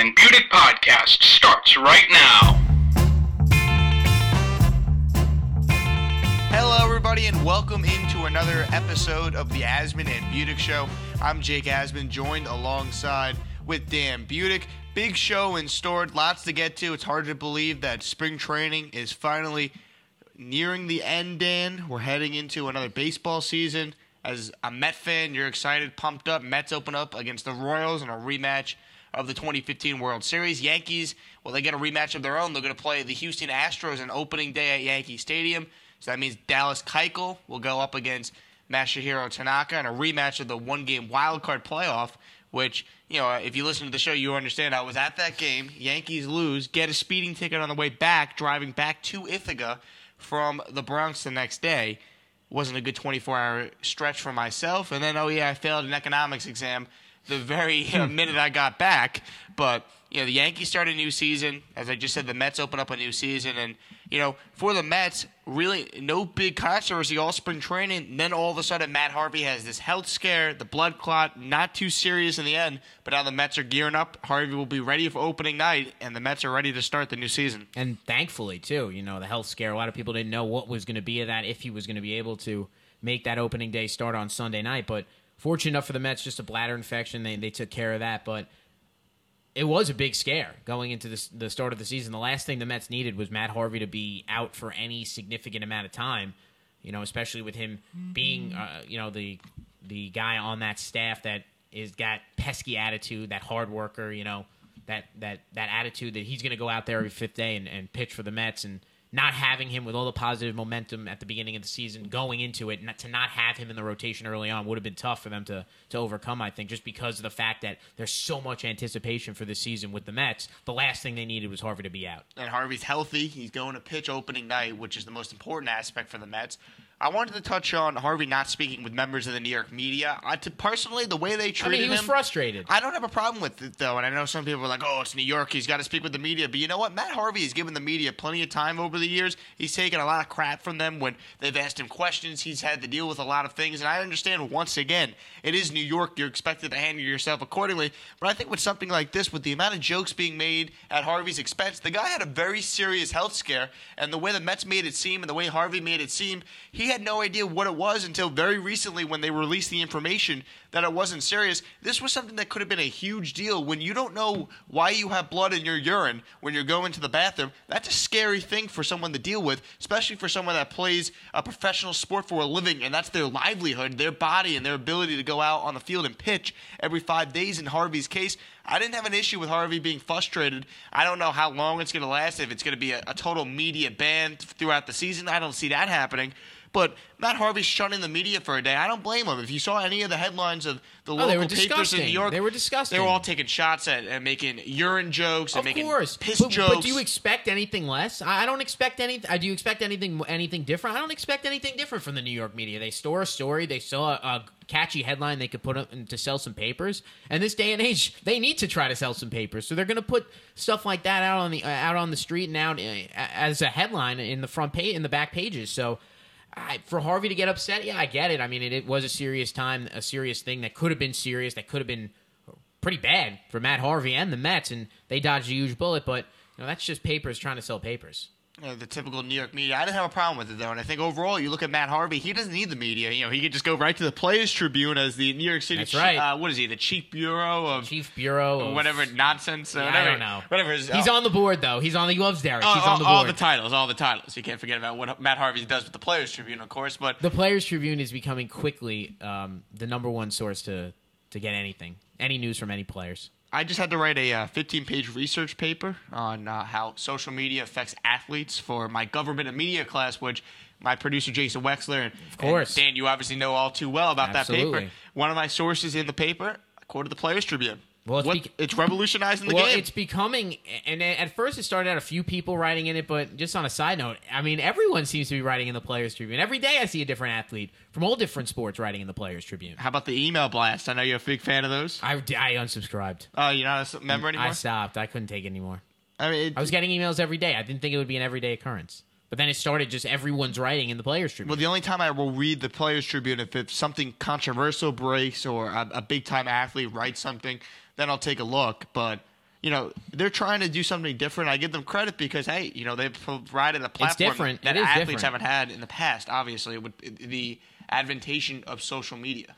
and Budick podcast starts right now. Hello, everybody, and welcome into another episode of the Asman and Budick Show. I'm Jake Asman, joined alongside with Dan Budick. Big show in store, lots to get to. It's hard to believe that spring training is finally nearing the end, Dan. We're heading into another baseball season. As a Met fan, you're excited, pumped up. Mets open up against the Royals in a rematch of the 2015 World Series. Yankees, well, they get a rematch of their own. They're going to play the Houston Astros on opening day at Yankee Stadium. So that means Dallas Keuchel will go up against Masahiro Tanaka in a rematch of the one-game wild card playoff. Which you know, if you listen to the show, you understand. I was at that game. Yankees lose, get a speeding ticket on the way back, driving back to Ithaca from the Bronx the next day. Wasn't a good 24-hour stretch for myself. And then, oh yeah, I failed an economics exam the very uh, minute I got back. But you know, the Yankees start a new season. As I just said, the Mets open up a new season, and you know, for the Mets, really no big controversy all spring training. And then all of a sudden, Matt Harvey has this health scare, the blood clot, not too serious in the end. But now the Mets are gearing up. Harvey will be ready for opening night, and the Mets are ready to start the new season. And thankfully, too, you know, the health scare. A lot of people didn't know what was going to be of that, if he was going to be able to make that opening day start on Sunday night. But fortunate enough for the Mets, just a bladder infection. They they took care of that, but it was a big scare going into the, the start of the season. The last thing the Mets needed was Matt Harvey to be out for any significant amount of time. You know, especially with him being, uh, you know, the the guy on that staff that is got pesky attitude, that hard worker. You know, that that that attitude that he's going to go out there every fifth day and, and pitch for the Mets and not having him with all the positive momentum at the beginning of the season going into it, not, to not have him in the rotation early on would have been tough for them to to overcome. I think just because of the fact that there's so much anticipation for the season with the Mets. The last thing they needed was Harvey to be out. And Harvey's healthy. He's going to pitch opening night, which is the most important aspect for the Mets. I wanted to touch on Harvey not speaking with members of the New York media. I, to, personally, the way they I treated mean, he was him, frustrated. I don't have a problem with it though, and I know some people are like, "Oh, it's New York; he's got to speak with the media." But you know what? Matt Harvey has given the media plenty of time over the years. He's taken a lot of crap from them when they've asked him questions. He's had to deal with a lot of things, and I understand. Once again, it is New York; you're expected to handle yourself accordingly. But I think with something like this, with the amount of jokes being made at Harvey's expense, the guy had a very serious health scare, and the way the Mets made it seem, and the way Harvey made it seem, he had no idea what it was until very recently when they released the information that it wasn't serious. This was something that could have been a huge deal. When you don't know why you have blood in your urine when you're going to the bathroom, that's a scary thing for someone to deal with, especially for someone that plays a professional sport for a living and that's their livelihood, their body, and their ability to go out on the field and pitch every five days. In Harvey's case, I didn't have an issue with Harvey being frustrated. I don't know how long it's going to last, if it's going to be a, a total media ban throughout the season. I don't see that happening. But Matt Harvey's shunning the media for a day. I don't blame him. If you saw any of the headlines of the Oh, local papers in. New York, They were disgusting. They were all taking shots at and making urine jokes and Of making course, piss but, jokes. but do you expect anything less? I I don't expect any. uh, Do you expect anything anything different? I don't expect anything different from the New York media. They store a story. They saw a, a catchy headline they could put up to sell some papers. And this day and age, they need to try to sell some papers. So they're going to put stuff like that out on the uh, out on the street and out uh, as a headline in the front page in the back pages. So. I, for Harvey to get upset, yeah, I get it. I mean, it, it was a serious time, a serious thing that could have been serious, that could have been pretty bad for Matt Harvey and the Mets, and they dodged a huge bullet. But you know, that's just papers trying to sell papers. You know, the typical New York media. I didn't have a problem with it though, and I think overall, you look at Matt Harvey, he doesn't need the media. You know, he could just go right to the Players Tribune as the New York City. That's chief- right. Uh, what is he? The chief bureau of Chief Bureau, of, whatever nonsense. Uh, Yeah, whatever, I don't know. Whatever. His, He's uh, on the board though. He's on. He loves Derek. all, He's on the all- all board. the titles, all the titles. You can't forget about what Matt Harvey does with the Players Tribune, of course. But the Players Tribune is becoming quickly um, the number one source to to get anything, any news from any players. I just had to write a uh, 15 page research paper on uh, how social media affects athletes for my government and media class, which my producer Jason Wexler and, of course. Dan, you obviously know all too well about that paper. One of my sources in the paper quoted the Players Tribune. Well, it's What- it's revolutionizing the well, game. it's becoming, and at first it started out a few people writing in it, but just on a side note, I mean, everyone seems to be writing in the Players Tribune. Every day I see a different athlete from all different sports writing in the Players Tribune. How about the email blast? I know you're a big fan of those. I, I unsubscribed. Oh, you're not a member anymore. I stopped. I couldn't take it anymore. I mean, it- I was getting emails every day. I didn't think it would be an everyday occurrence. But then it started just everyone's writing in the Players Tribune. Well, the only time I will read the Players Tribune if it's something controversial breaks or a, a big time athlete writes something, then I'll take a look. But you know, they're trying to do something different. I give them credit because hey, you know, they've provided a platform different. that athletes different. haven't had in the past. Obviously, with the adventation of social media,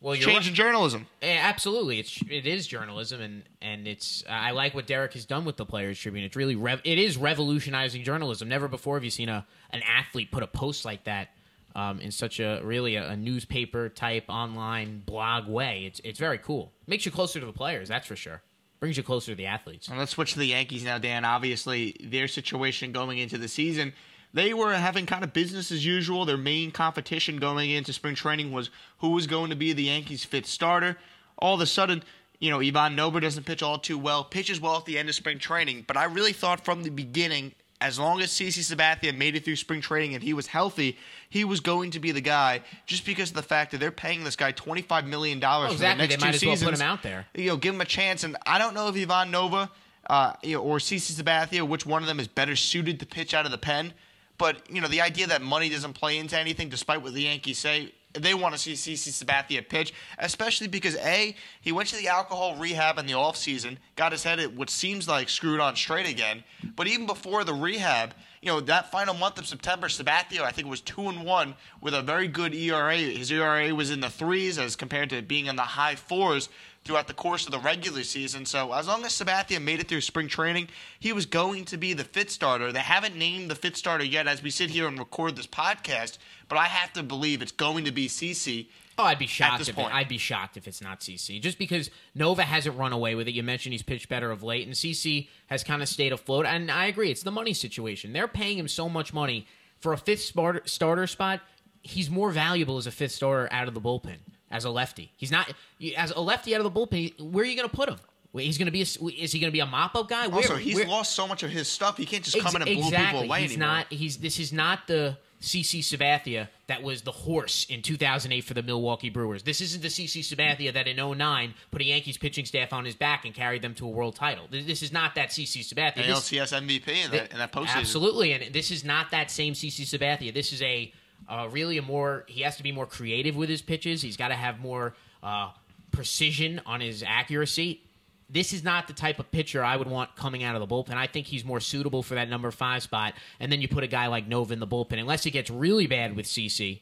Well, you're change right. journalism. Eh, Absolutely, it's it is journalism, and and it's I like what Derek has done with the Players Tribune. It's really rev- it is revolutionizing journalism. Never before have you seen a an athlete put a post like that um, in such a really a, a newspaper type online blog way. It's it's very cool. Makes you closer to the players, that's for sure. Brings you closer to the athletes. And let's switch to the Yankees now, Dan. Obviously, their situation going into the season, they were having kind of business as usual. Their main competition going into spring training was who was going to be the Yankees' fifth starter. All of a sudden, you know, Ivan Nova doesn't pitch all too well, pitches well at the end of spring training. But I really thought from the beginning, as long as CC Sabathia made it through spring training and he was healthy, he was going to be the guy just because of the fact that they're paying this guy $25 million Oh, for exactly. the next They might two as well seasons put him out there. you know, give him a chance. And I don't know if Ivan Nova uh, you know, or CC Sabathia, which one of them is better suited to pitch out of the pen. But you know, the idea that money doesn't play into anything, despite what the Yankees say, they want to see CC Sabathia pitch, especially because a he went to the alcohol rehab in the offseason, got his head, which seems like screwed on straight again. But even before the rehab, you know, that final month of September, Sabathia, I think was two and one with a very good ERA. His ERA was in the threes as compared to being in the high fours throughout the course of the regular season. So as long as Sabathia made it through spring training, he was going to be the fifth starter. They haven't named the fifth starter yet as we sit here and record this podcast, but I have to believe it's going to be CC. Oh, I'd be shocked this if point. it, I'd be shocked if it's not CC. Just because Nova hasn't run away with it. You mentioned he's pitched better of late, and CC has kind of stayed afloat. And I agree, it's the money situation. They're paying him so much money for a fifth starter spot. He's more valuable as a fifth starter out of the bullpen as a lefty. He's not as a lefty out of the bullpen. Where are you going to put him? He's going to be. A, is he going to be a mop up guy? Where- Also, he's where- lost so much of his stuff. He can't just come in and Ex- blow exactly. people away he's anymore. not. He's this is not the CC Sabathia that was the horse in 2008 for the Milwaukee Brewers. This isn't the CC Sabathia that in 09 put a Yankees pitching staff on his back and carried them to a world title. This is not that CC Sabathia. An This- LCS MVP in that, in that postseason. Absolutely, and this is not that same CC Sabathia. This is a uh, really a more. He has to be more creative with his pitches. He's got to have more uh, precision on his accuracy. This is not the type of pitcher I would want coming out of the bullpen. I think he's more suitable for that number five spot. And then you put a guy like Nova in the bullpen, unless it gets really bad with CC,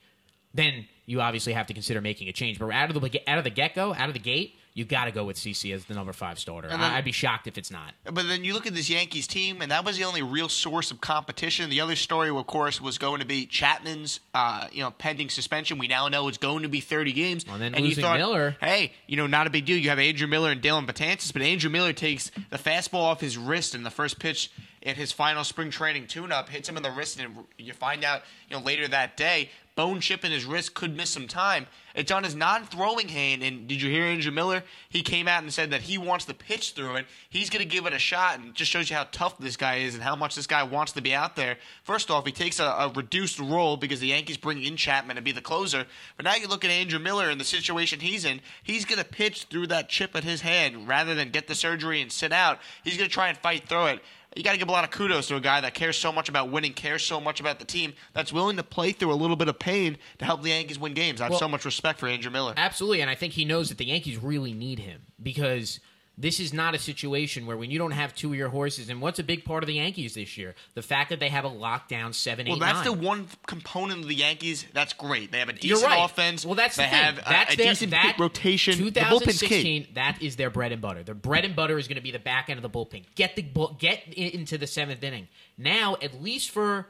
then you obviously have to consider making a change. But out of the out of the get go, out of the gate, you got to go with CC as the number five starter. Then- I'd be shocked if it's not. But then you look at this Yankees team, and that was the only real source of competition. The other story, of course, was going to be Chapman's, uh, you know, pending suspension. We now know it's going to be 30 games. Well, then and you losing thought, Miller- hey, you know, not a big deal. You have Andrew Miller and Dellin Betances, but Andrew Miller takes the fastball off his wrist in the first pitch in his final spring training tune-up, hits him in the wrist, and you find out, you know, later that day, bone chip in his wrist could miss some time. It's on his non-throwing hand, and did you hear Andrew Miller? He came out and said that he wants to pitch through it. He's going to give it a shot, and it just shows you how tough this guy is and how much this guy wants to be out there. First off, he takes a, a reduced role because the Yankees bring in Chapman to be the closer. But now you look at Andrew Miller and the situation he's in. He's going to pitch through that chip at his hand rather than get the surgery and sit out. He's going to try and fight through it you got to give a lot of kudos to a guy that cares so much about winning, cares so much about the team, that's willing to play through a little bit of pain to help the Yankees win games. I have Well- so much respect for Andrew Miller. Absolutely, and I think he knows that the Yankees really need him because this is not a situation where when you don't have two of your horses, and what's a big part of the Yankees this year? The fact that they have a lockdown seven, Well, eight, that's nine. the one component of the Yankees that's great. They have a decent right. offense. Well, that's they the thing. have a, that's a their, decent that rotation. The bullpen's 2016, that is their bread and butter. Their bread and butter is going to be the back end of the bullpen. Get the get into the seventh inning. Now, at least for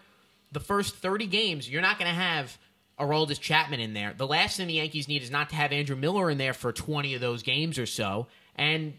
the first 30 games, you're not going to have Aroldis Chapman in there. The last thing the Yankees need is not to have Andrew Miller in there for 20 of those games or so, and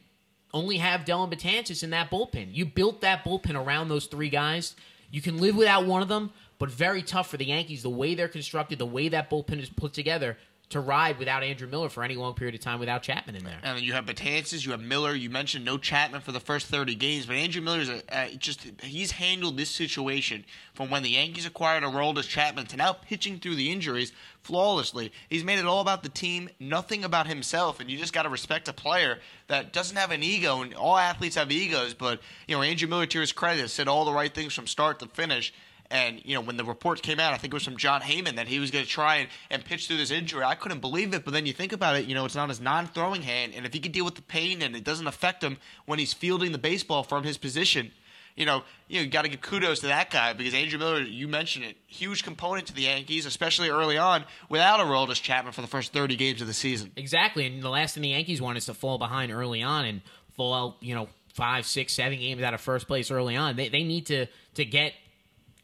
only have Dellin Betances in that bullpen. You built that bullpen around those three guys. You can live without one of them, but very tough for the Yankees the way they're constructed, the way that bullpen is put together to ride without Andrew Miller for any long period of time without Chapman in there. And you have Betances, you have Miller. You mentioned no Chapman for the first 30 games, but Andrew Miller's a, just he's handled this situation from when the Yankees acquired a role Aroldis Chapman to now pitching through the injuries flawlessly. He's made it all about the team, nothing about himself, and you just got to respect a player that doesn't have an ego. And all athletes have egos, but you know Andrew Miller, to his credit, has said all the right things from start to finish. And, you know, when the reports came out, I think it was from Jon Heyman that he was going to try and, and pitch through this injury. I couldn't believe it. But then you think about it, you know, it's not his non throwing hand. And if he can deal with the pain and it doesn't affect him when he's fielding the baseball from his position, you know, you, know, got to give kudos to that guy because Andrew Miller, you mentioned it, huge component to the Yankees, especially early on, without a Aroldis Chapman for the first 30 games of the season. Exactly. And the last thing the Yankees want is to fall behind early on and fall out, you know, five, six, seven games out of first place early on. They, they need to, to get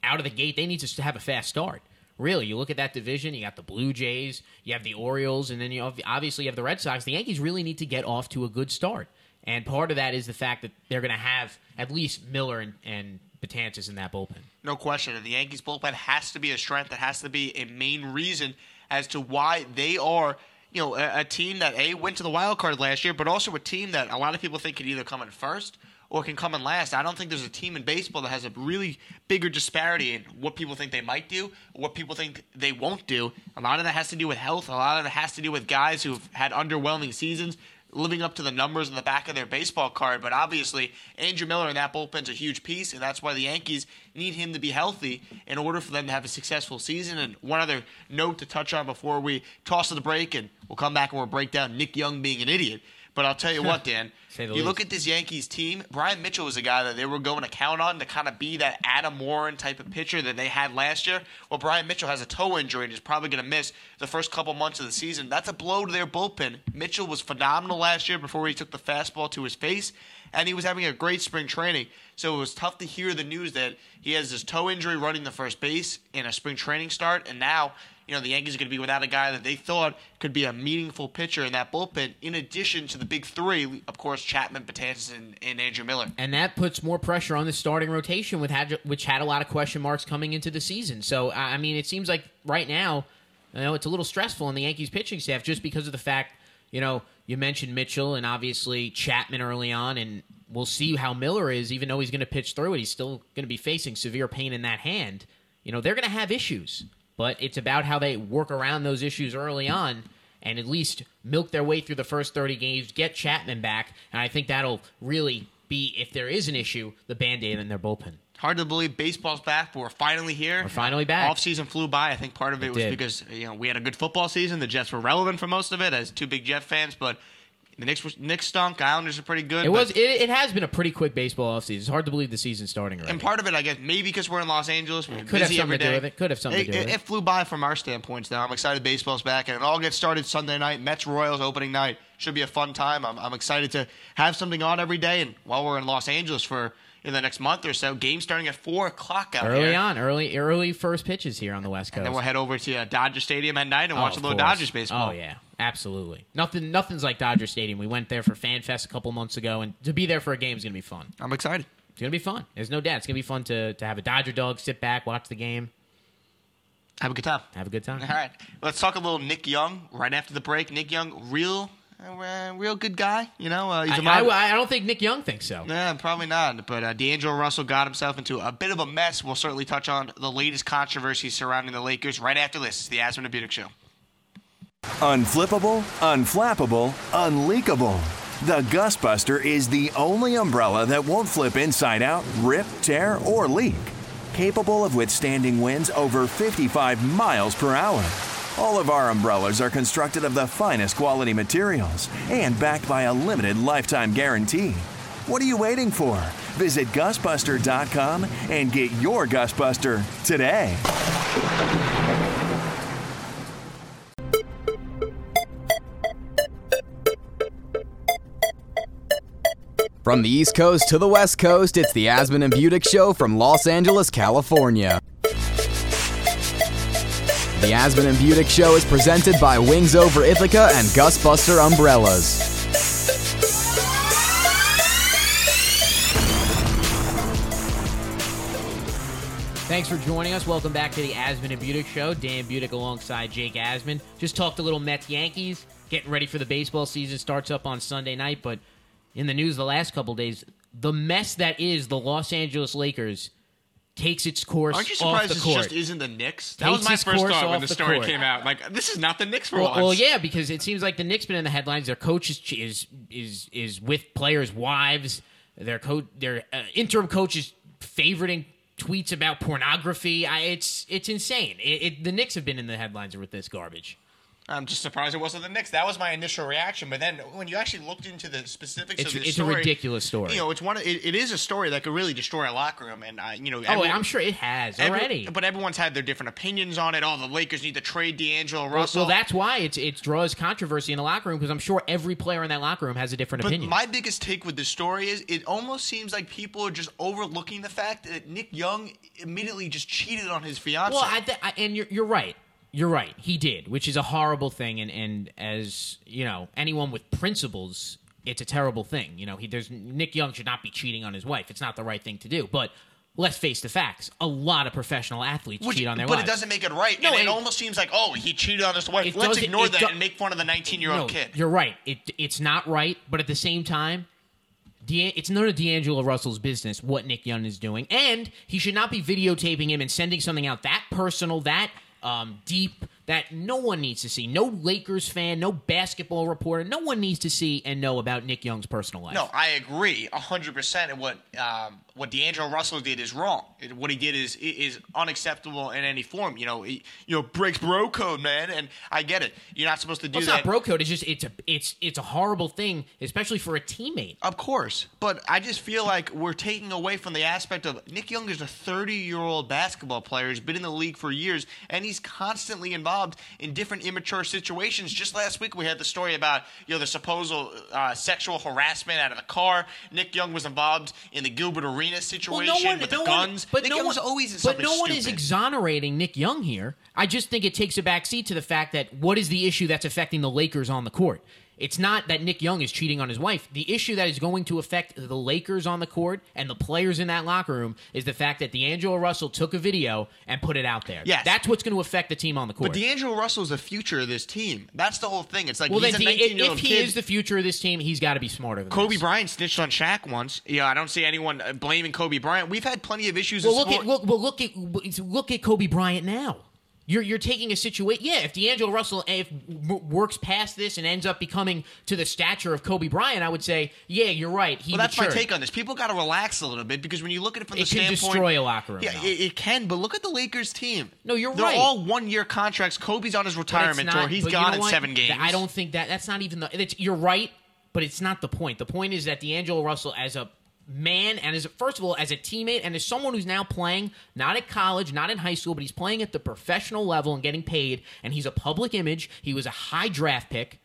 out of the gate, they need to have a fast start. Really, you look at that division. You got the Blue Jays, you have the Orioles, and then you obviously you have the Red Sox. The Yankees really need to get off to a good start, and part of that is the fact that they're going to have at least Miller and, and Betances in that bullpen. No question. And the Yankees bullpen has to be a strength. That has to be a main reason as to why they are, you know, a, a team that a went to the wild card last year, but also a team that a lot of people think could either come in first or can come in last. I don't think there's a team in baseball that has a really bigger disparity in what people think they might do, what people think they won't do. A lot of that has to do with health. A lot of it has to do with guys who've had underwhelming seasons, living up to the numbers in the back of their baseball card. But obviously, Andrew Miller in that bullpen's a huge piece, and that's why the Yankees need him to be healthy in order for them to have a successful season. And one other note to touch on before we toss to the break, and we'll come back and we'll break down Nick Young being an idiot. But I'll tell you what, Dan. you least. look at this Yankees team. Bryan Mitchell was a guy that they were going to count on to kind of be that Adam Warren type of pitcher that they had last year. Well, Bryan Mitchell has a toe injury and is probably going to miss the first couple months of the season. That's a blow to their bullpen. Mitchell was phenomenal last year before he took the fastball to his face, and he was having a great spring training. So it was tough to hear the news that he has this toe injury running the first base in a spring training start, and now you know, the Yankees are going to be without a guy that they thought could be a meaningful pitcher in that bullpen, in addition to the big three, of course, Chapman, Betances, and, and Andrew Miller. And that puts more pressure on the starting rotation, with had, which had a lot of question marks coming into the season. So, I mean, it seems like right now, you know, it's a little stressful in the Yankees pitching staff just because of the fact, you know, you mentioned Mitchell and obviously Chapman early on, and we'll see how Miller is, even though he's going to pitch through it. He's still going to be facing severe pain in that hand. You know, they're going to have issues but it's about how they work around those issues early on and at least milk their way through the first 30 games, get Chapman back, and I think that'll really be, if there is an issue, the band aid in their bullpen. Hard to believe baseball's back, but we're finally here. We're finally back. Off season flew by. I think part of it, it was did. because you know we had a good football season. The Jets were relevant for most of it as two big Jet fans, but the Knicks, Knicks stunk. Islanders are pretty good. It was. It, it, has been a pretty quick baseball offseason. It's hard to believe the season's starting already. And part of it, I guess, maybe because we're in Los Angeles, we're could have something to do with it. Could have something it, to do with it, it. it flew by from our standpoints. Now I'm excited baseball's back, and it all gets started Sunday night. Mets Royals opening night should be a fun time. I'm, I'm excited to have something on every day, and while we're in Los Angeles for in the next month or so, game starting at four o'clock out early here. on, early early first pitches here on the West Coast. And then we'll head over to uh, Dodger Stadium at night and Oh, watch a little course. Dodgers baseball. Oh yeah, absolutely. Nothing, nothing's like Dodger Stadium. We went there for Fan Fest a couple months ago, and to be there for a game is gonna be fun. I'm excited. It's gonna be fun. There's no doubt. It's gonna be fun to to have a Dodger dog, sit back, watch the game, Have a good time. have a good time. All right, let's talk a little Nick Young right after the break. Nick Young, real, uh, real good guy. You know, uh, he's a I, mod- I, I don't think Nick Young thinks so. Nah, probably not. But uh, D'Angelo Russell got himself into a bit of a mess. We'll certainly touch on the latest controversies surrounding the Lakers right after this. It's the Asman and Budick Show. Unflippable, unflappable, unleakable. The GustBuster is the only umbrella that won't flip inside out, rip, tear, or leak. Capable of withstanding winds over 55 miles per hour. All of our umbrellas are constructed of the finest quality materials and backed by a limited lifetime guarantee. What are you waiting for? Visit gustbuster.com and get your GustBuster today. From the East Coast to the West Coast, it's the Asman and Budick Show from Los Angeles, California. The Asman and Budick Show is presented by Wings Over Ithaca and GustBuster Umbrellas. Thanks for joining us. Welcome back to the Asman and Budick Show. Dan Budick alongside Jake Asman. Just talked a little Mets Yankees. Getting ready for the baseball season starts up on Sunday night, but in the news the last couple days, the mess that is the Los Angeles Lakers takes its course Aren't you off surprised the this court. just isn't the Knicks? That Takes was my first thought when the the story court. came out. Like, this is not the Knicks for Well, once. well, yeah, because it seems like the Knicks been in the headlines. Their coach is is is, is with players' wives. Their coach, their uh, interim coach is favoriting tweets about pornography. I, it's it's insane. It, it, the Knicks have been in the headlines with this garbage. I'm just surprised it wasn't the Knicks. That was my initial reaction. But then when you actually looked into the specifics It's- of the it's a ridiculous story. You know, it's one. Of, it, it is a story that could really destroy a locker room, and uh, you know, Oh, everyone- I'm sure it has every- already. but everyone's had their different opinions on it. Oh, the Lakers need to trade D'Angelo Russell. well, that's why it's it draws controversy in the locker room because I'm sure every player in that locker room has a different But opinion. my biggest take with this story is it almost seems like people are just overlooking the fact that Nick Young immediately just cheated on his fiance. Well, I th- I, and you're you're right. You're right. He did, which is a horrible thing. And and as you know, anyone with principles, it's a terrible thing. You know, he there's Nick Young should not be cheating on his wife. It's not the right thing to do. But let's face the facts. A lot of professional athletes Which- cheat on their wife. but wives. it doesn't make it right. No, and it and- almost seems like, oh, he cheated on his wife. Let's ignore that do- and make fun of the 19 year old no, kid. You're right. It it's not right, but at the same time, De- it's none of D'Angelo Russell's business what Nick Young is doing, and he should not be videotaping him and sending something out that personal, that um, deep, that no one needs to see. No Lakers fan, no basketball reporter, no one needs to see and know about Nick Young's personal life. No, I agree hundred percent. And what um, what D'Angelo Russell did is wrong. What he did is is unacceptable in any form. You know, he, you know breaks bro code, man. And I get it. You're not supposed to do Well, it's that. not bro code. It's just it's a it's it's a horrible thing, especially for a teammate. Of course, but I just feel like we're taking away from the aspect of Nick Young is a 30 year old basketball player. He's been in the league for years, and he's constantly involved in different immature situations. Just last week, we had the story about you know the supposed uh, sexual harassment out of the car. Nick Young was involved in the Gilbert Arenas situation with the guns. but Nick no Young's one, always in but something no one is exonerating Nick Young here. I just think it takes a backseat to the fact that what is the issue that's affecting the Lakers on the court? It's not that Nick Young is cheating on his wife. The issue that is going to affect the Lakers on the court and the players in that locker room is the fact that D'Angelo Russell took a video and put it out there. Yes. That's what's going to affect the team on the court. But D'Angelo Russell is the future of this team. That's the whole thing. It's like well, he's then, a D- 19 year if he kid. is the future of this team, he's got to be smarter than Kobe this. Bryant snitched on Shaq once. Yeah, I don't see anyone uh, blaming Kobe Bryant. We've had plenty of issues. Well, look sport. at look, well, look at look at Kobe Bryant now. You're you're taking a situation. Yeah, if D'Angelo Russell eh, if w- works past this and ends up becoming to the stature of Kobe Bryant, I would say, yeah, you're right. He Well, that's my take on this. People got to relax a little bit because when you look at it from It the can standpoint, destroy a locker room, Yeah, it, it can. But look at the Lakers team. No, you're They're right. all one-year contracts. Kobe's on his retirement not- tour. He's but you gone know in seven games. I don't think that that's not even the. It's, you're right, but it's not the point. The point is that D'Angelo Russell, as a man and as a, first of all as a teammate and as someone who's now playing not at college not in high school but he's playing at the professional level and getting paid and he's a public image he was a high draft pick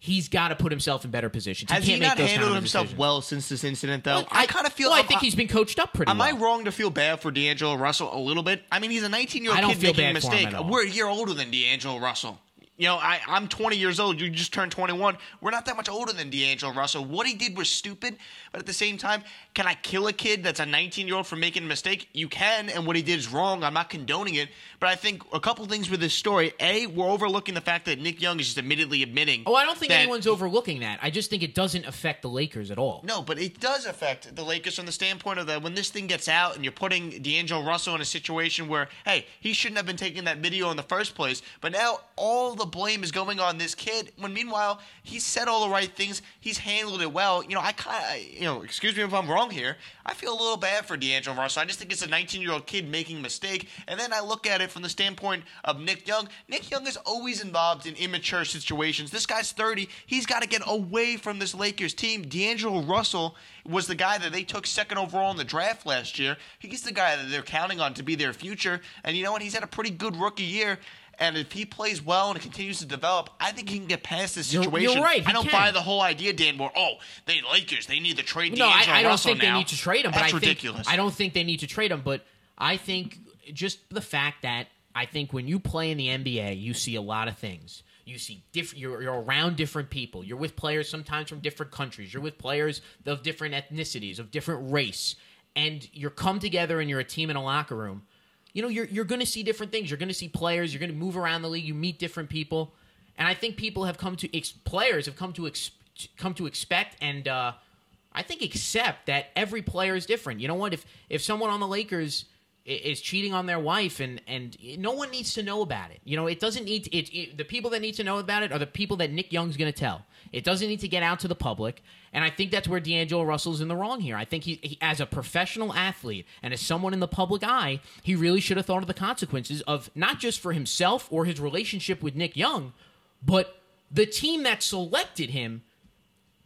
he's got to put himself in better positions Has he not handled himself decisions. well since this incident, though? Well, I, kind of feel. well, I think he's been coached up pretty Am well I wrong to feel bad for D'Angelo Russell a little bit? I mean, he's a 19 year old kid making a bad for him mistake. We're a year older than D'Angelo Russell. You know, I, I'm 20 years old. You just turned 21. We're not that much older than D'Angelo Russell. What he did was stupid, but at the same time, can I kill a kid that's a 19 year old for making a mistake? You can, and what he did is wrong. I'm not condoning it, but I think a couple things with this story. A, we're overlooking the fact that Nick Young is just admittedly admitting. oh I don't think anyone's overlooking that I just think it doesn't affect the Lakers at all No, but it does affect the Lakers from the standpoint of that when this thing gets out and you're putting D'Angelo Russell in a situation where, hey, he shouldn't have been taking that video in the first place, but now all the blame is going on this kid. When meanwhile he said all the right things, he's handled it well. You know, I kind of, you know, excuse me if I'm wrong here. I feel a little bad for D'Angelo Russell. I just think it's a 19 year old kid making a mistake, and then I look at it from the standpoint of Nick Young. Nick Young is always involved in immature situations. This guy's 30. He's got to get away from this Lakers team. D'Angelo Russell was the guy that they took second overall in the draft last year. He's the guy that they're counting on to be their future. And you know what? He's had a pretty good rookie year. And if he plays well and continues to develop, I think he can get past this You're- situation. you're right, he I don't can. buy the whole idea, Dan. Where oh, they Lakers, they need to trade No, I, I don't Russell think now. they need to trade him. But That's I ridiculous. Think, I don't think they need to trade him. But I think just the fact that I think when you play in the NBA, you see a lot of things. You see different. You're, you're around different people. You're with players sometimes from different countries. You're with players of different ethnicities, of different race, and you're come together and you're a team in a locker room. You know, you're you're going to see different things. You're going to see players. You're going to move around the league. You meet different people, and I think people have come to ex- players have come to ex- come to expect and uh, I think accept that every player is different. You know what? If if someone on the Lakers is cheating on their wife and and no one needs to know about it. You know, it doesn't need to, it, it the people that need to know about it are the people that Nick Young's going to tell. It doesn't need to get out to the public, and I think that's where D'Angelo Russell's in the wrong here. I think he, he as a professional athlete and as someone in the public eye, he really should have thought of the consequences of not just for himself or his relationship with Nick Young, but the team that selected him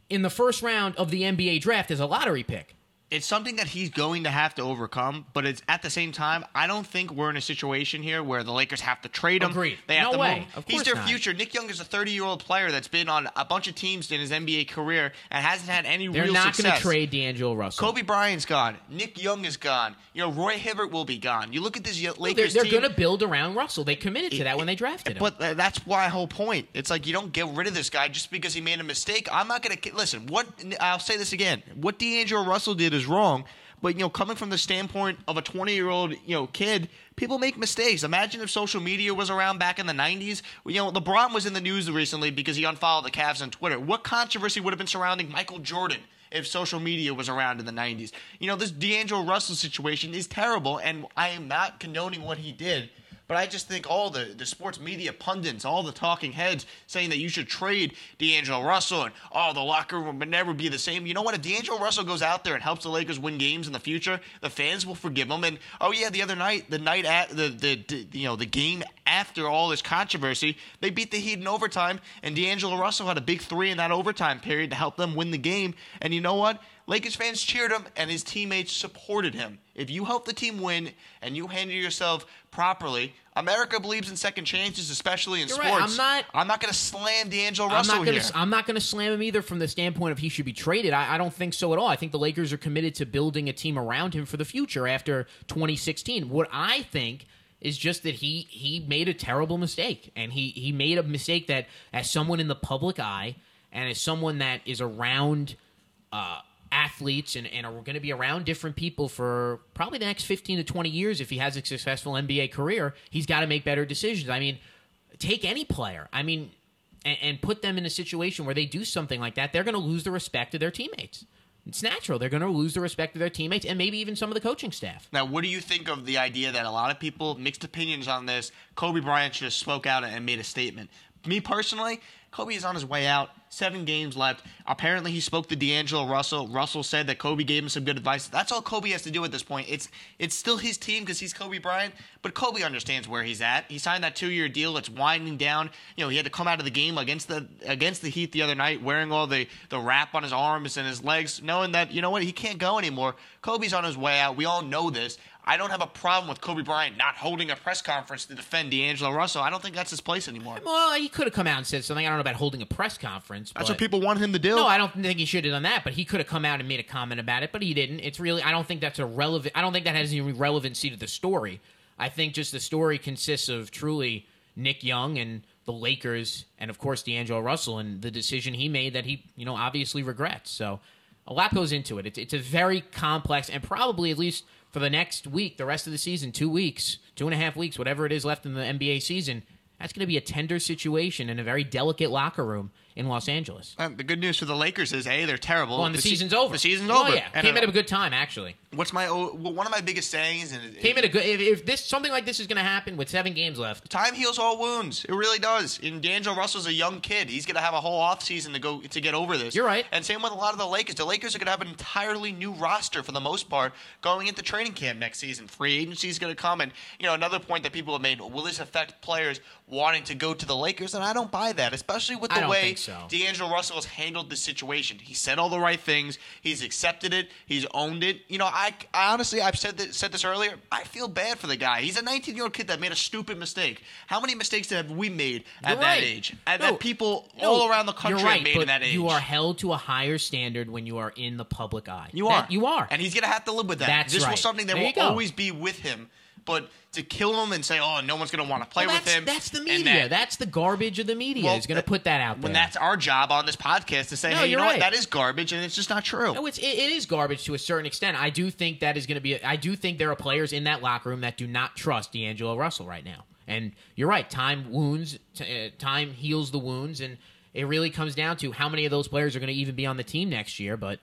in the first round of the NBA draft as a lottery pick it's something that he's going to have to overcome, but it's at the same time, I don't think we're in a situation here where the Lakers have to trade him. Agreed. They have no to way. move. Of He's their not. future. Nick Young is a 30 year old player that's been on a bunch of teams in his NBA career and hasn't had any They're real not going to trade D'Angelo Russell. Kobe Bryant's gone. Nick Young is gone. You know, Roy Hibbert will be gone. You look at this Lakers they're, they're team. going to build around Russell. They committed to that when they drafted him. But that's my whole point. It's like you don't get rid of this guy just because he made a mistake. I'm not going to listen. What I'll say this again. What D'Angelo Russell did is wrong. But you know, coming from the standpoint of a 20 year old you know kid, people make mistakes. Imagine if social media was around back in the 90s. You know, LeBron was in the news recently because he unfollowed the Cavs on Twitter. What controversy would have been surrounding Michael Jordan? If social media was around in the 90s. You know, this D'Angelo Russell situation is terrible, and I am not condoning what he did. But I just think all the, the sports media pundits, all the talking heads saying that you should trade D'Angelo Russell and oh the locker room would never be the same. You know what? If D'Angelo Russell goes out there and helps the Lakers win games in the future, the fans will forgive him. And oh yeah, the other night, the night at the, the, the you know the game after all this controversy, they beat the Heat in overtime, and D'Angelo Russell had a big three in that overtime period to help them win the game. And you know what? Lakers fans cheered him, and his teammates supported him. If you help the team win and you handle yourself properly, America believes in second chances, especially in You're sports. right. I'm not- I'm not going to slam D'Angelo I'm Russell not gonna. here. I'm not gonna slam him either from the standpoint of he should be traded. I, I don't think so at all. I think the Lakers are committed to building a team around him for the future after 2016. What I think is just that he he made a terrible mistake, and he he made a mistake that as someone in the public eye and as someone that is around. Uh, athletes and, and are going to be around different people for probably the next 15 to 20 years if he has a successful NBA career he's got to make better decisions. I mean take any player. I mean and, and put them in a situation where they do something like that they're going to lose the respect of their teammates it's natural they're going to lose the respect of their teammates and maybe even some of the coaching staff Now, what do you think of the idea that a lot of people mixed opinions on this? Kobe Bryant have spoke out and made a statement. Me personally, Kobe is on his way out. Seven games left. Apparently, he spoke to D'Angelo Russell. Russell said that Kobe gave him some good advice. That's all Kobe has to do at this point. It's it's still his team because he's Kobe Bryant, but Kobe understands where he's at. He signed that two-year deal. It's winding down. You know, he had to come out of the game against the against the Heat the other night, wearing all the the wrap on his arms and his legs, knowing that you know what he can't go anymore. Kobe's on his way out. We all know this. I don't have a problem with Kobe Bryant not holding a press conference to defend D'Angelo Russell. I don't think that's his place anymore. well he could have come out and said something I don't know about holding a press conference That's what people want him to do. No, I don't think he should have done that, but he could have come out and made a comment about it, but he didn't. It's really I don't think that's a relevant I don't think that has any relevancy to the story. I think just the story consists of truly Nick Young and the Lakers and of course D'Angelo Russell and the decision he made that he, you know, obviously regrets. So a lot goes into it. It's, it's a very complex and probably at least for the next week, the rest of the season, two weeks, two and a half weeks, whatever it is left in the NBA season, that's going to be a tender situation in a very delicate locker room in Los Angeles. Uh, the good news for the Lakers is, a they're terrible. Well, and the, se- season's over. The season's oh, over. yeah, And, came uh, at a good time actually. What's my well, one of my biggest sayings? And it, Came at a good. If, if this something like this is going to happen with seven games left, Time heals all wounds. It really does. And D'Angelo Russell's a young kid. He's gonna have a whole offseason to go to get over this. You're right. And same with a lot of the Lakers. The Lakers are gonna have an entirely new roster for the most part going into training camp next season. Free agency is gonna come, and you know another point that people have made: Will this affect players wanting to go to the Lakers? And I don't buy that, especially with I the don't way think so. D'Angelo Russell has handled the situation. He said all the right things. He's accepted it. He's owned it. You know, I, I honestly, I've said this, said this earlier. I feel bad for the guy. He's a 19 year old kid that made a stupid mistake. How many mistakes have we made at You're that right. age? At No, that people no, all around the country right, have made at that age. You are held to a higher standard when you are in the public eye. You That- are. you are. And he's gonna have to live with that. That's this right. was something that There will always be with him. But to kill him and say, "Oh, no one's gonna want to play Well, with him," that's the media. that- that's the garbage of the media. Well, is going to put that out there. when that's our job on this podcast to say, No, "Hey, you know right. what? That is garbage, and it's just not true." No, it's, it, it is garbage to a certain extent. I do think that is going to be. I do think there are players in that locker room that do not trust D'Angelo Russell right now. And you're right. Time wounds. T- uh, time heals the wounds, and it really comes down to how many of those players are going to even be on the team next year. But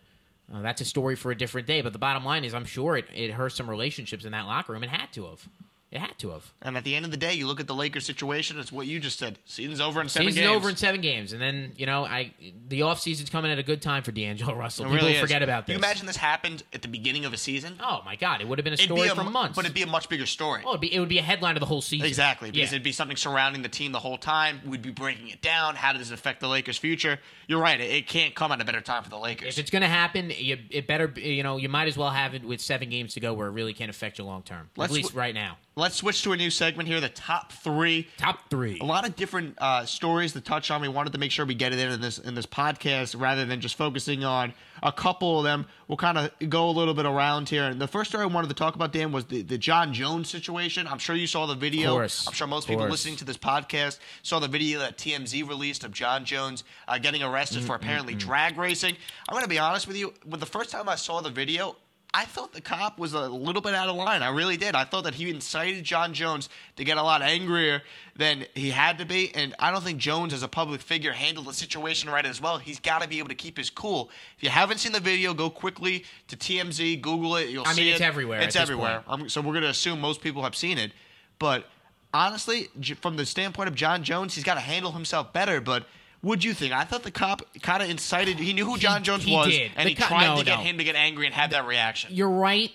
Uh, that's a story for a different day. But the bottom line is, I'm sure it, it hurt some relationships in that locker room. It had to have. It had to have. And at the end of the day, you look at the Lakers situation. It's what you just said. Season's over in seven Season's games. over in seven games, and then you know, I the off season's coming at a good time for D'Angelo Russell. It People really forget about this. You imagine this happened at the beginning of a season? Oh my God, it would have been a It'd story be a, for months. but it'd be a much bigger story. oh, it'd be, it would be a headline of the whole season. Exactly, because Yeah. it'd be something surrounding the team the whole time. We'd be breaking it down. How does this affect the Lakers' future? You're right. It, it can't come at a better time for the Lakers. If it's going to happen, you, it better, you know, you might as well have it with seven games to go where it really can't affect you long term. At least w- right now. Let's switch to a new segment here. The top three. Top three. A lot of different uh, stories to touch on. We wanted to make sure we get it in in this in this podcast rather than just focusing on a couple of them. We'll kind of go a little bit around here. And the first story I wanted to talk about, Dan, was the, the Jon Jones situation. I'm sure you saw the video. Course. I'm sure most people course. listening to this podcast saw the video that TMZ released of Jon Jones uh, getting arrested Mm, for apparently drag racing. I'm going to be honest with you. When the first time I saw the video, I thought the cop was a little bit out of line. I really did. I thought that he incited Jon Jones to get a lot angrier than he had to be. And I don't think Jones, as a public figure, handled the situation right as well. He's got to be able to keep his cool. If you haven't seen the video, go quickly to TMZ, Google it. You'll I see mean, it's it. everywhere It's everywhere. so we're going to assume most people have seen it. But honestly, from the standpoint of Jon Jones, he's got to handle himself better. But what'd you think? I thought the cop kind of incited. He knew who Jon Jones he was, did. and The he co- tried no, to get no. him to get angry and have that reaction. You're right.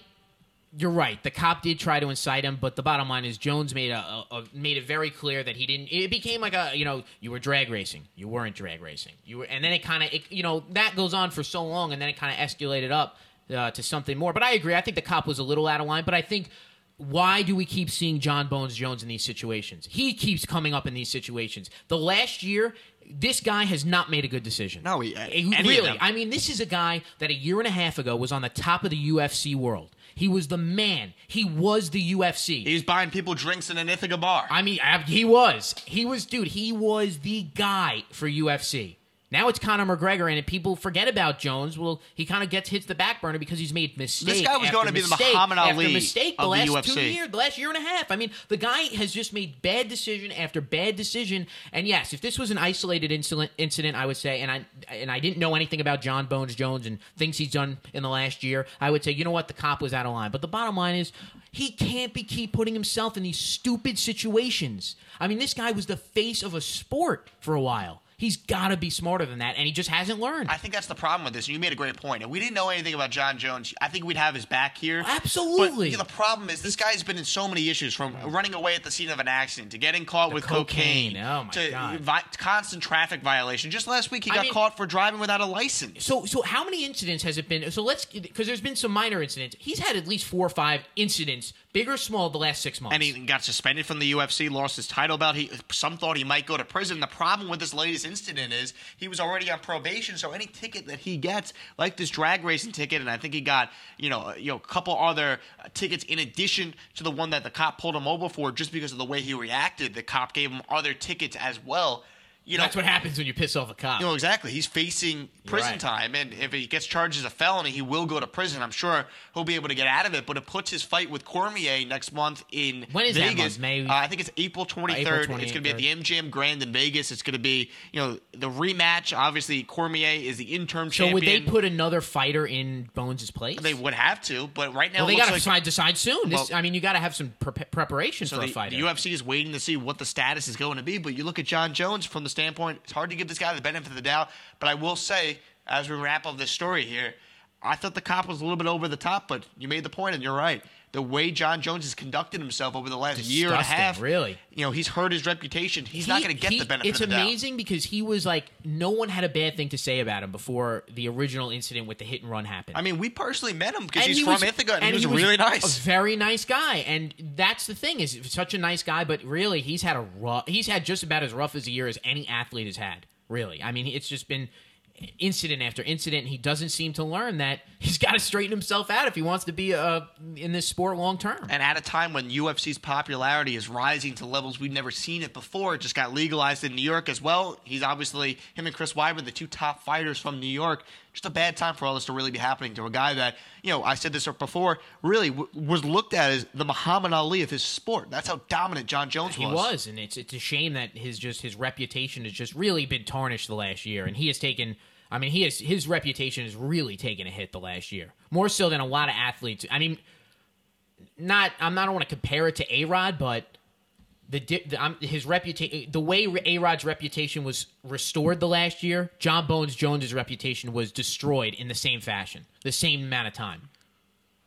You're right. The cop did try to incite him, but the bottom line is Jones made a, a, a made it very clear that he didn't. It became like a you know you were drag racing, you weren't drag racing, you were, and then it kind of you know that goes on for so long, and then it kind of escalated up uh, to something more. But I agree. I think the cop was a little out of line, but I think. Why do we keep seeing Jon Bones Jones in these situations? He keeps coming up in these situations. The last year, this guy has not made a good decision. No, he- of really. I mean, this is a guy that a year and a half ago was on the top of the UFC world. He was the man. He was the UFC. He was buying people drinks in an Ithaca bar. I mean, he was. He was, dude. He was the guy for UFC. Now it's Conor McGregor, and people forget about Jones. Well, he kind of gets hits the back burner because he's made mistakes. This guy was going to be the Muhammad Ali mistake the of the last two UFC. years, the last year and a half. I mean, the guy has just made bad decision after bad decision. And yes, if this was an isolated incident, incident, I would say, and I and I didn't know anything about Jon Bones Jones and things he's done in the last year, I would say, you know what, the cop was out of line. But the bottom line is, he can't be keep putting himself in these stupid situations. I mean, this guy was the face of a sport for a while. He's got to be smarter than that, and he just hasn't learned. I think that's the problem with this. And you made a great point. If we didn't know anything about Jon Jones, I think we'd have his back here. Absolutely. But know, the problem is this guy's been in so many issues from running away at the scene of an accident to getting caught with cocaine, cocaine. Oh, my to God. vi- constant traffic violation. Just last week, he I got mean- caught for driving without a license. So, so how many incidents has it been? So let's because there's been some minor incidents. He's had at least four or five incidents, big or small, the last six months. And he got suspended from the UFC, lost his title belt. He some thought he might go to prison. The problem with this latest incident is he was already on probation, so any ticket that he gets, like this drag racing ticket, and I think he got you know you know a couple other tickets in addition to the one that the cop pulled him over for, just because of the way he reacted. The cop gave him other tickets as well. You know, That's what happens when you piss off a cop. you know exactly. He's facing prison right. time, and if he gets charged as a felony, he will go to prison. I'm sure he'll be able to get out of it. But it puts his fight with Cormier next month in When is that Vegas. month? May- Uh, I think it's April 23rd. April It's going to be at the MGM Grand in Vegas. It's going to be you know the rematch. Obviously, Cormier is the interim so champion. would they put another fighter in Bones' place? They would have to, but right now well, they got to like. decide, decide soon. This, Well- I mean, you got to have some pre- preparation So for the, a fighter. the UFC is waiting to see what the status is going to be. But you look at Jon Jones from the standpoint, it's hard to give this guy the benefit of the doubt. But I will say, as we wrap up this story here, I thought the cop was a little bit over the top. But you made the point, and you're right. The way Jon Jones has conducted himself over the last year and a half, really. you know, he's hurt his reputation. He's not going to get he- the benefit It's of the doubt. amazing because he was like, no one had a bad thing to say about him before the original incident with the hit and run happened. I mean, we personally met him because he's he from was- Ithaca, and, he was really nice. A very nice guy, and that's the thing is such a nice guy. But really, he's had a rough. He's had just about as rough as a year as any athlete has had. Really, I mean, it's just been incident after incident. He doesn't seem to learn that he's got to straighten himself out if he wants to be uh, in this sport long term. And at a time when UFC's popularity is rising to levels we've never seen it before, it just got legalized in New York as well. He's obviously him and Chris Weidman, the two top fighters from New York. Just a bad time for all this to really be happening to a guy that you know I said this before really w- was looked at as the Muhammad Ali of his sport. That's how dominant Jon Jones was. He was, and it's it's a shame that his just his reputation has just really been tarnished the last year, and he has taken I mean, he has his reputation has really taken a hit the last year, more so than a lot of athletes. I mean, not I'm not I don't want to compare it to A Rod, but the, the um, his reputation, the way A Rod's reputation was restored the last year, Jon Bones Jones's reputation was destroyed in the same fashion, the same amount of time.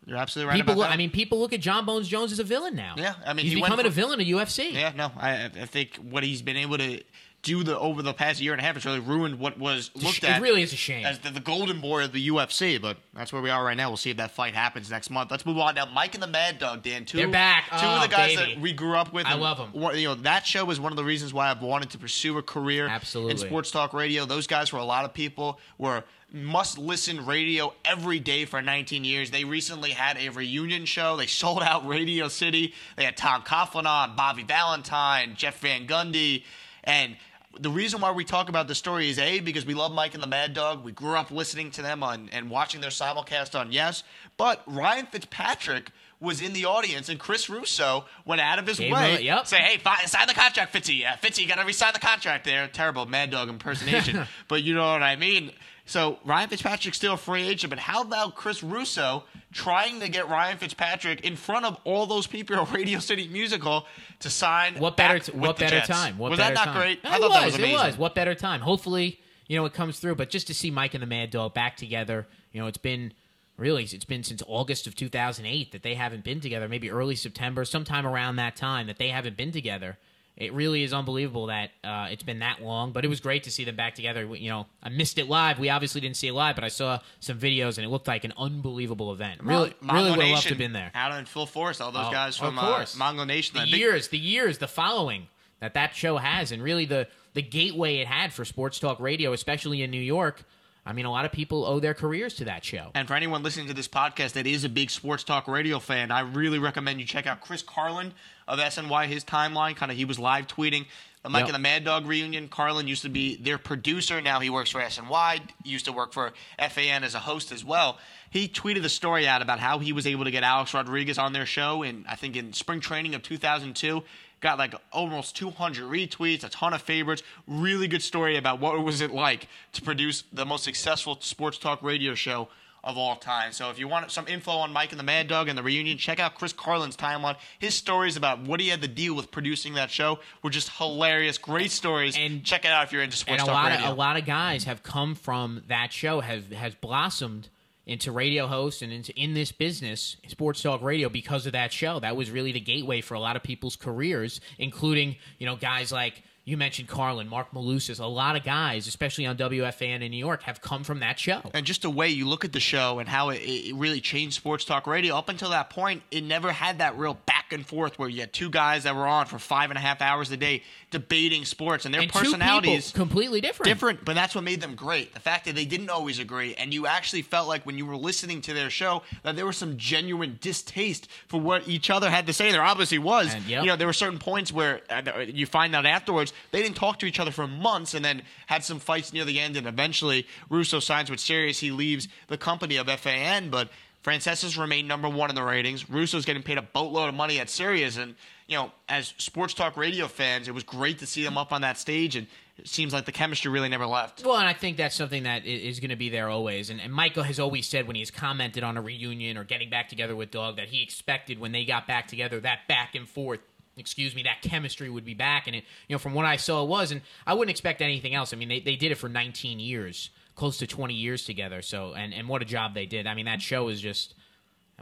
You're absolutely right People, about look, that. I mean, people look at Jon Bones Jones as a villain now. Yeah, I mean, he's he becoming a villain of UFC. Yeah, no, I, I think what he's been able to do the over the past year and a half has really ruined what was looked at. it really is a shame. as the, the golden boy of the UFC. But that's where we are right now. We'll see if that fight happens next month. Let's move on now. Mike and the Mad Dog, Dan. Two, They're back. Two Oh, of the oh, guys baby. that we grew up with. I love 'em. one- You know that show was one of the reasons why I've wanted to pursue a career Absolutely. in sports talk radio. Those guys for a lot of people were must listen radio every day for 19 years. They recently had a reunion show. They sold out Radio City. They had Tom Coughlin on, Bobby Valentine, Jeff Van Gundy, and the reason why we talk about the story is a because we love Mike and the Mad Dog. We grew up listening to them on and watching their simulcast on Yes, but Ryan Fitzpatrick was in the audience, and Chris Russo went out of his Gave way yep. say, "Hey, fi- sign the contract, Fitzy. Yeah, Fitzy, you got to re-sign the contract." There, terrible Mad Dog impersonation, but you know what I mean. So Ryan Fitzpatrick's still a free agent, but how about Chris Russo trying to get Ryan Fitzpatrick in front of all those people at Radio City Music Hall to sign? What better? T- what better Jets? time? What was better that not time? great? It I thought was. that was amazing. It was. What better time? Hopefully, you know it comes through. But just to see Mike and the Mad Dog back together, you know, it's been really it's been since August of 2008 that they haven't been together. Maybe early September, sometime around that time that they haven't been together. It really is unbelievable that uh, it's been that long, but it was great to see them back together. You know, I missed it live. We obviously didn't see it live, but I saw some videos and it looked like an unbelievable event. Really, Mongo really would have loved to Nation have been there. Out in full force, all those Oh, guys of from uh, course. Mongo Nation. the years, the years, the following that that show has, and really the the gateway it had for sports talk radio, especially in New York. I mean, a lot of people owe their careers to that show. And for anyone listening to this podcast that is a big sports talk radio fan, I really recommend you check out Chris Carlin of SNY. His timeline, kind of, he was live tweeting the Mike Yep. and the Mad Dog reunion. Carlin used to be their producer. Now he works for SNY. Used to work for FAN as a host as well. He tweeted a story out about how he was able to get Alex Rodriguez on their show in, I think, in spring training of 2002 got like almost 200 retweets, a ton of favorites. Really good story about what was it like to produce the most successful sports talk radio show of all time. So if you want some info on Mike and the Mad Dog and the reunion, check out Chris Carlin's timeline. His stories about what he had to deal with producing that show were just hilarious. Great stories. And- check it out if you're into sports and a talk lot radio. of a lot of guys have come from that show have has blossomed into radio hosts and into in this business sports talk radio because of that show. That was really the gateway for a lot of people's careers including you know guys like you mentioned Carlin, Marc Malusis, a lot of guys, especially on WFAN in New York, have come from that show. and just the way you look at the show and how it, it really changed sports talk radio up until that point it never had that real back and forth where you had two guys that were on for five and a half hours a day debating sports and their and personalities two completely different. different but that's what made them great the fact that they didn't always agree and you actually felt like when you were listening to their show that there was some genuine distaste for what each other had to say there obviously was And, yep. you know there were certain points where uh, you find out afterwards they didn't talk to each other for months and then had some fights near the end and eventually Russo signs with Sirius he leaves the company of FAN but Francesa's remained number one in the ratings. Russo's getting paid a boatload of money at Sirius, and you know, as sports talk radio fans, it was great to see them up on that stage, and it seems like the chemistry really never left. Well, and I think that's something that is going to be there always. And, and Michael has always said when he's commented on a reunion or getting back together with Doug that he expected when they got back together that back and forth, excuse me, that chemistry would be back. And it, you know, from what I saw, it was. And I wouldn't expect anything else. I mean, they, they did it for 19 years, close to 20 years together. So, and and what a job they did. I mean, that show is just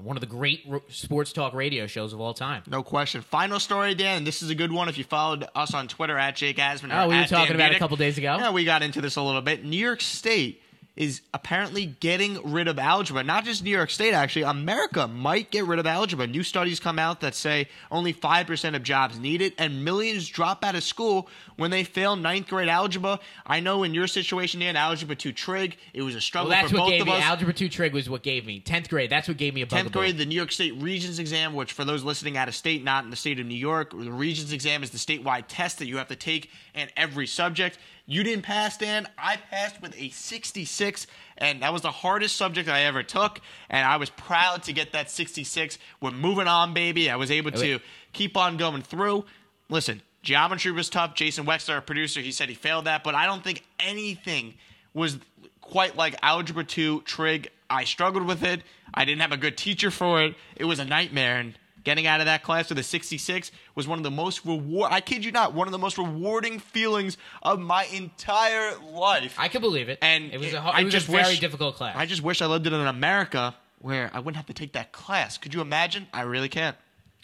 one of the great sports talk radio shows of all time. No question. Final story, Dan, and this is a good one. If you followed us on Twitter at Jake Asman, Oh, we were talking Dan about a couple days ago. Yeah, we got into this a little bit. New York State is apparently getting rid of algebra. Not just New York State, actually. America might get rid of algebra. New studies come out that say only 5% of jobs need it, and millions drop out of school when they fail ninth grade algebra. I know in your situation, Dan, Algebra 2 Trig, it was a Well, struggle that's for what both gave of me us. algebra two trig was what gave me tenth grade. That's what gave me a 10th bugaboo. grade, the New York State Regents exam, which for those listening out of state, not in the state of New York, the Regents exam is the statewide test that you have to take in every subject. You didn't pass, Dan. I passed with a 66, and that was the hardest subject I ever took. And I was proud to get that 66. We're moving on, baby. I was able to keep on going through. Listen, geometry was tough. Jason Wexler, our producer, he said he failed that, but I don't think anything was quite like Algebra 2 trig. I struggled with it. I didn't have a good teacher for it. It was a nightmare. And getting out of that class with a 66 was one of the most reward. I kid you not, one of the most rewarding feelings of my entire life. I can believe it. And it was a, ho- I it was just a very wish- difficult class. I just wish I lived in an America where I wouldn't have to take that class. Could you imagine? I really can't.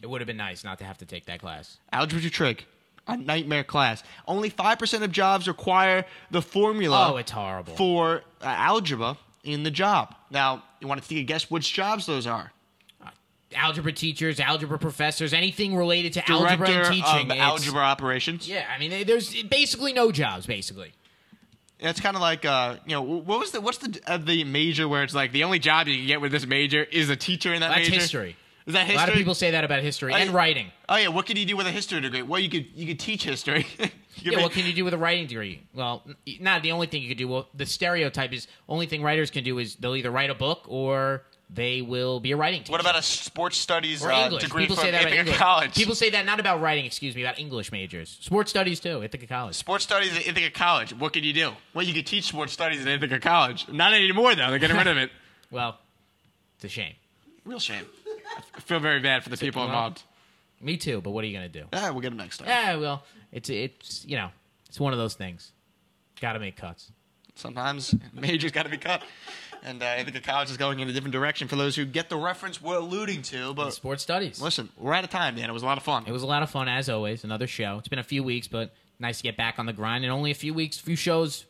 it would have been nice not to have to take that class. Algebra 2 trig. A nightmare class. Only 5% of jobs require the formula Oh, it's horrible. for uh, algebra in the job. Now, you want to take a guess which jobs those are? Algebra teachers, algebra professors, anything related to algebra Director and teaching. of algebra operations. Yeah, I mean, there's basically no jobs, basically. It's kind of like uh, you know, what was the what's the uh, the major where it's like the only job you can get with this major is a teacher in that That's major. history. Is that history? A lot of people say that about history Oh, and writing. Oh yeah, what can you do with a history degree? Well, you could you could teach history. Yeah, what can you do with a writing degree? Well, not the only thing you could do. Well, the stereotype is only thing writers can do is they'll either write a book or they will be a writing teacher. What about a sports studies or uh, degree People from say that about Ithaca English. College? People say that not about writing. Excuse me, about English majors. Sports studies too. Ithaca College. Sports studies at Ithaca College. What can you do? Well, you could teach sports studies at Ithaca College. Not anymore, though. They're getting rid of it. Well, it's a shame. Real shame. I feel very bad for the people involved. Me too. But what are you gonna do? Ah, we'll get them next time. Yeah, well, it's it's you know, it's one of those things. Got to make cuts. Sometimes majors got to be cut. And uh, Ithaca College is going in a different direction for those who get the reference we're alluding to. But Sports studies. listen, we're out of time, man. It was a lot of fun. It was a lot of fun as always. Another show. It's been a few weeks, but nice to get back on the grind. And only a few weeks, few shows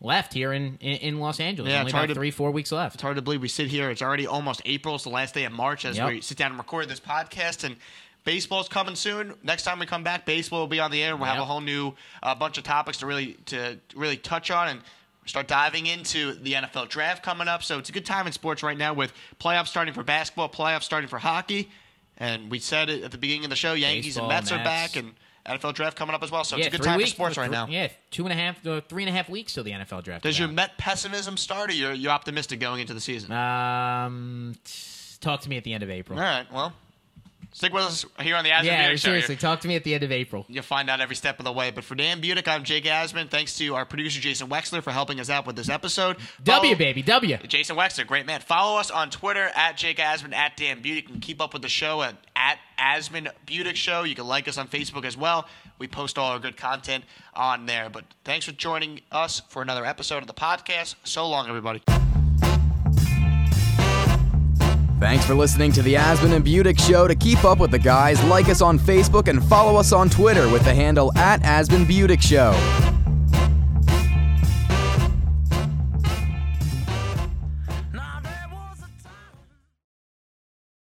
left here in in, in Los Angeles. Yeah, only it's about hard to- three, four weeks left. It's hard to believe we sit here. It's already almost April. It's the last day of March as Yep. we sit down and record this podcast. And baseball's coming soon. Next time we come back, baseball will be on the air. We'll have a whole new uh, bunch of topics to really to really touch on and start diving into the NFL draft coming up. So it's a good time in sports right now with playoffs starting for basketball, playoffs starting for hockey. And we said it at the beginning of the show. Yankees Baseball, and Mets, are back, and NFL draft coming up as well. So it's a good time weeks, for sports right now. Yeah, two and a half, uh, three and a half weeks till the NFL draft. Does your out. Met pessimism start, or you're, you're optimistic going into the season? um, t- talk to me at the end of April. All right, well, stick with us here on the Asmund yeah, Budick Show. seriously, talk to me at the end of April. You'll find out every step of the way. But for Dan Budick, I'm Jake Asman. Thanks to our producer, Jason Wexler, for helping us out with this episode. W Follow- baby, W. Jason Wexler, great man. Follow us on Twitter at Jake Asman, at Dan Budick. You can keep up with the show at, at Asman Budick Show. You can like us on Facebook as well. We post all our good content on there. But thanks for joining us for another episode of the podcast. So long, everybody. Thanks for listening to the Asman and Budick Show. To keep up with the guys, like us on Facebook and follow us on Twitter with the handle at Asman Budick Show.